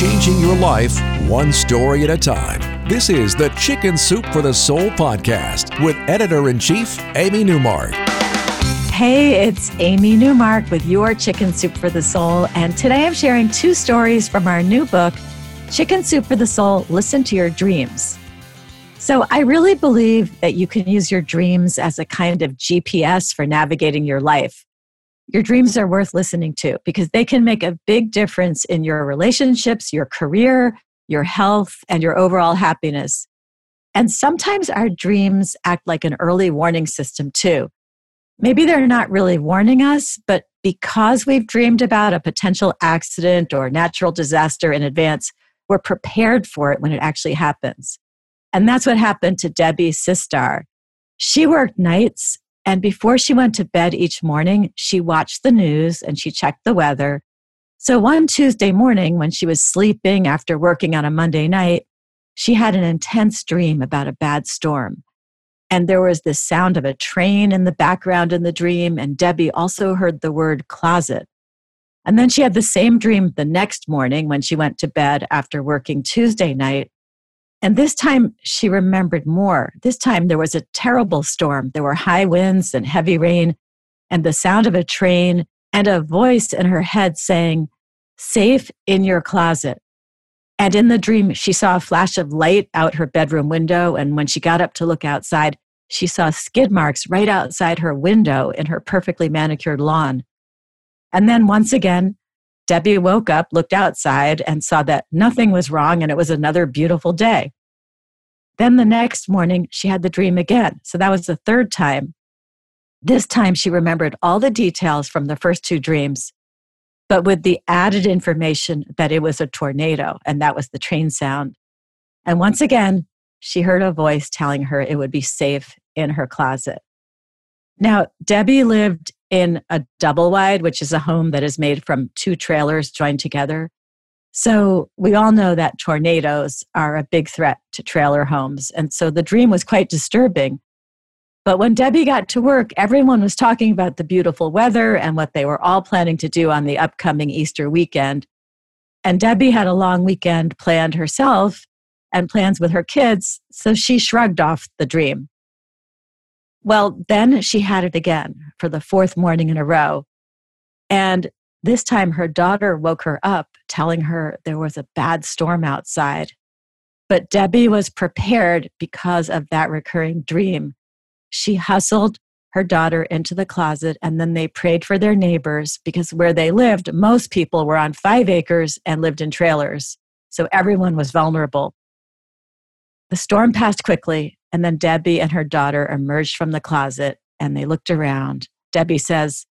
Changing your life one story at a time. This is the Chicken Soup for the Soul podcast with editor in chief, Amy Newmark. Hey, it's Amy Newmark with your Chicken Soup for the Soul. And today I'm sharing two stories from our new book, Chicken Soup for the Soul Listen to Your Dreams. So, I really believe that you can use your dreams as a kind of GPS for navigating your life your dreams are worth listening to because they can make a big difference in your relationships, your career, your health, and your overall happiness. And sometimes our dreams act like an early warning system too. Maybe they're not really warning us, but because we've dreamed about a potential accident or natural disaster in advance, we're prepared for it when it actually happens. And that's what happened to Debbie Sistare. She worked nights and before she went to bed each morning, she watched the news and she checked the weather. So one Tuesday morning, when she was sleeping after working on a Monday night, she had an intense dream about a bad storm. And there was the sound of a train in the background in the dream, and Debbie also heard the word closet. And then she had the same dream the next morning when she went to bed after working Tuesday night. And this time she remembered more. This time there was a terrible storm. There were high winds and heavy rain, and the sound of a train, and a voice in her head saying, Safe in your closet. And in the dream, she saw a flash of light out her bedroom window. And when she got up to look outside, she saw skid marks right outside her window in her perfectly manicured lawn. And then once again, Debbie woke up, looked outside, and saw that nothing was wrong and it was another beautiful day. Then the next morning, she had the dream again. So that was the third time. This time, she remembered all the details from the first two dreams, but with the added information that it was a tornado, and that was the train sound. And once again, she heard a voice telling her it would be safe in her closet. Now, Debbie lived in a double wide, which is a home that is made from two trailers joined together. So we all know that tornadoes are a big threat to trailer homes. And so the dream was quite disturbing. But when Debbie got to work, everyone was talking about the beautiful weather and what they were all planning to do on the upcoming Easter weekend. And Debbie had a long weekend planned herself and plans with her kids, so she shrugged off the dream. Well, then she had it again for the fourth morning in a row. And this time her daughter woke her up, telling her there was a bad storm outside. But Debbie was prepared because of that recurring dream. She hustled her daughter into the closet and then they prayed for their neighbors because where they lived, most people were on five acres and lived in trailers. So everyone was vulnerable. The storm passed quickly and then Debbie and her daughter emerged from the closet and they looked around. Debbie says,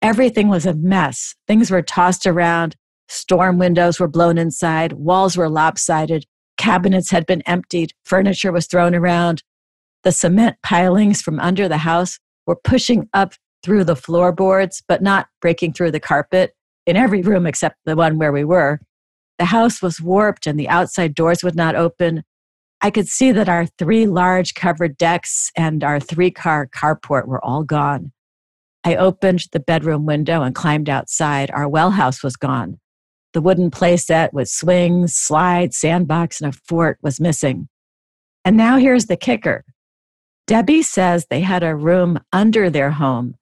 Everything was a mess. Things were tossed around. Storm windows were blown inside. Walls were lopsided. Cabinets had been emptied. Furniture was thrown around. The cement pilings from under the house were pushing up through the floorboards, but not breaking through the carpet in every room except the one where we were. The house was warped and the outside doors would not open. I could see that our three large covered decks and our three car carport were all gone. I opened the bedroom window and climbed outside. Our well house was gone. The wooden playset with swings, slides, sandbox, and a fort was missing. And now here's the kicker Debbie says they had a room under their home,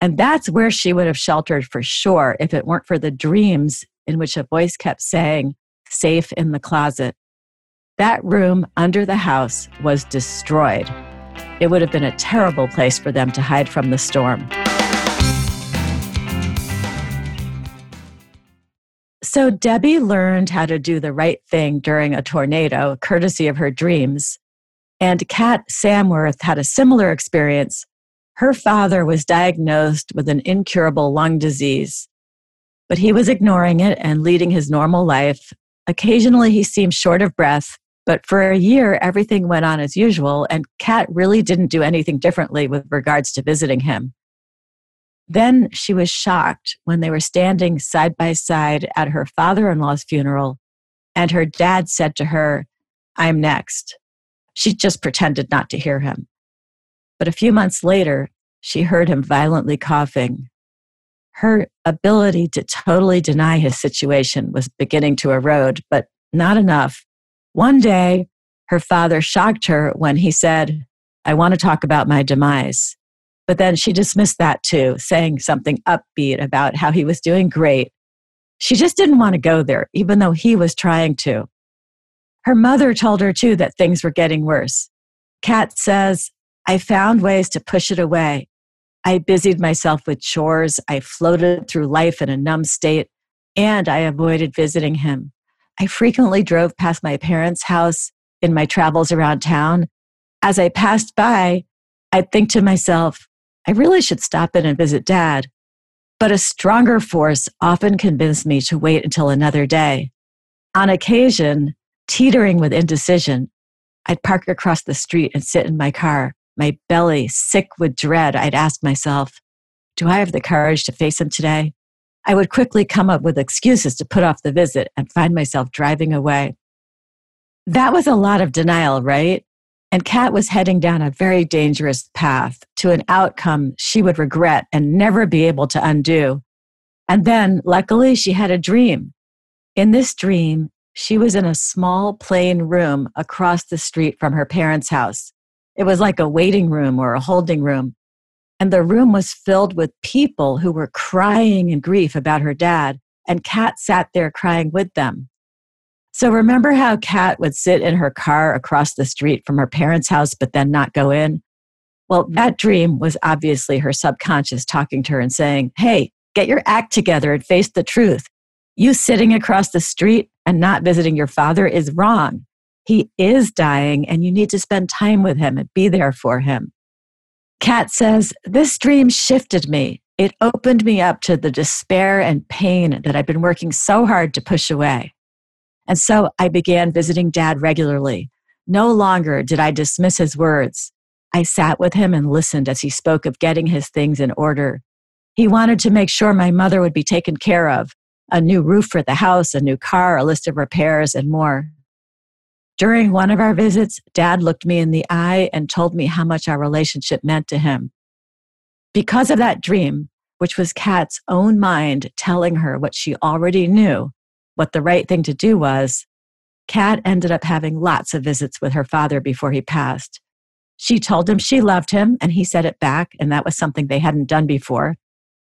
and that's where she would have sheltered for sure if it weren't for the dreams in which a voice kept saying, safe in the closet. That room under the house was destroyed. It would have been a terrible place for them to hide from the storm. So Debbie learned how to do the right thing during a tornado, courtesy of her dreams. And Kat Samworth had a similar experience. Her father was diagnosed with an incurable lung disease, but he was ignoring it and leading his normal life. Occasionally, he seemed short of breath, but for a year, everything went on as usual, and Kat really didn't do anything differently with regards to visiting him. Then she was shocked when they were standing side by side at her father in law's funeral, and her dad said to her, I'm next. She just pretended not to hear him. But a few months later, she heard him violently coughing. Her ability to totally deny his situation was beginning to erode, but not enough. One day, her father shocked her when he said, I want to talk about my demise. But then she dismissed that too, saying something upbeat about how he was doing great. She just didn't want to go there, even though he was trying to. Her mother told her too that things were getting worse. Kat says, I found ways to push it away. I busied myself with chores. I floated through life in a numb state, and I avoided visiting him. I frequently drove past my parents' house in my travels around town. As I passed by, I'd think to myself, I really should stop in and visit dad. But a stronger force often convinced me to wait until another day. On occasion, teetering with indecision, I'd park across the street and sit in my car, my belly sick with dread. I'd ask myself, Do I have the courage to face him today? I would quickly come up with excuses to put off the visit and find myself driving away. That was a lot of denial, right? And Kat was heading down a very dangerous path to an outcome she would regret and never be able to undo. And then, luckily, she had a dream. In this dream, she was in a small, plain room across the street from her parents' house. It was like a waiting room or a holding room. And the room was filled with people who were crying in grief about her dad. And Kat sat there crying with them. So remember how Kat would sit in her car across the street from her parents' house, but then not go in? Well, that dream was obviously her subconscious talking to her and saying, Hey, get your act together and face the truth. You sitting across the street and not visiting your father is wrong. He is dying and you need to spend time with him and be there for him. Kat says, This dream shifted me. It opened me up to the despair and pain that I've been working so hard to push away. And so I began visiting dad regularly. No longer did I dismiss his words. I sat with him and listened as he spoke of getting his things in order. He wanted to make sure my mother would be taken care of a new roof for the house, a new car, a list of repairs, and more. During one of our visits, Dad looked me in the eye and told me how much our relationship meant to him. Because of that dream, which was Kat's own mind telling her what she already knew, what the right thing to do was, Kat ended up having lots of visits with her father before he passed. She told him she loved him, and he said it back, and that was something they hadn't done before.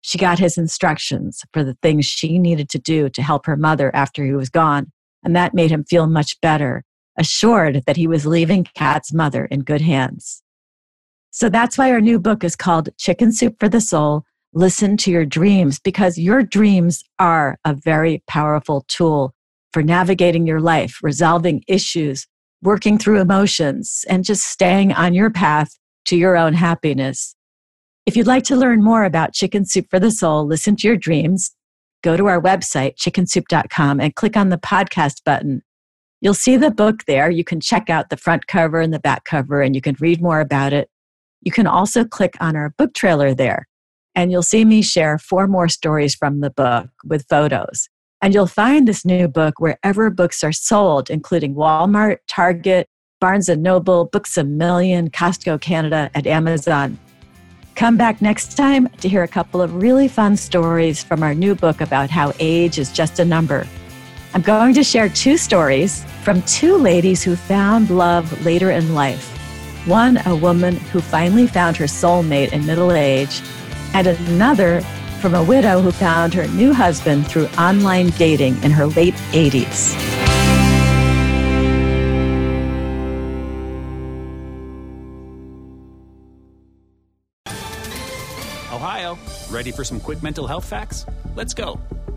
She got his instructions for the things she needed to do to help her mother after he was gone, and that made him feel much better, assured that he was leaving Kat's mother in good hands. So that's why our new book is called Chicken Soup for the Soul Listen to Your Dreams, because your dreams are a very powerful tool for navigating your life, resolving issues, working through emotions, and just staying on your path to your own happiness. If you'd like to learn more about Chicken Soup for the Soul, listen to your dreams, go to our website, chickensoup.com, and click on the podcast button. You'll see the book there. You can check out the front cover and the back cover, and you can read more about it. You can also click on our book trailer there, and you'll see me share four more stories from the book with photos. And you'll find this new book wherever books are sold, including Walmart, Target, Barnes & Noble, Books A Million, Costco Canada, and Amazon. Come back next time to hear a couple of really fun stories from our new book about how age is just a number. I'm going to share two stories from two ladies who found love later in life. One, a woman who finally found her soulmate in middle age, and another from a widow who found her new husband through online dating in her late 80s. Ohio, Ready for some quick mental health facts? Let's go.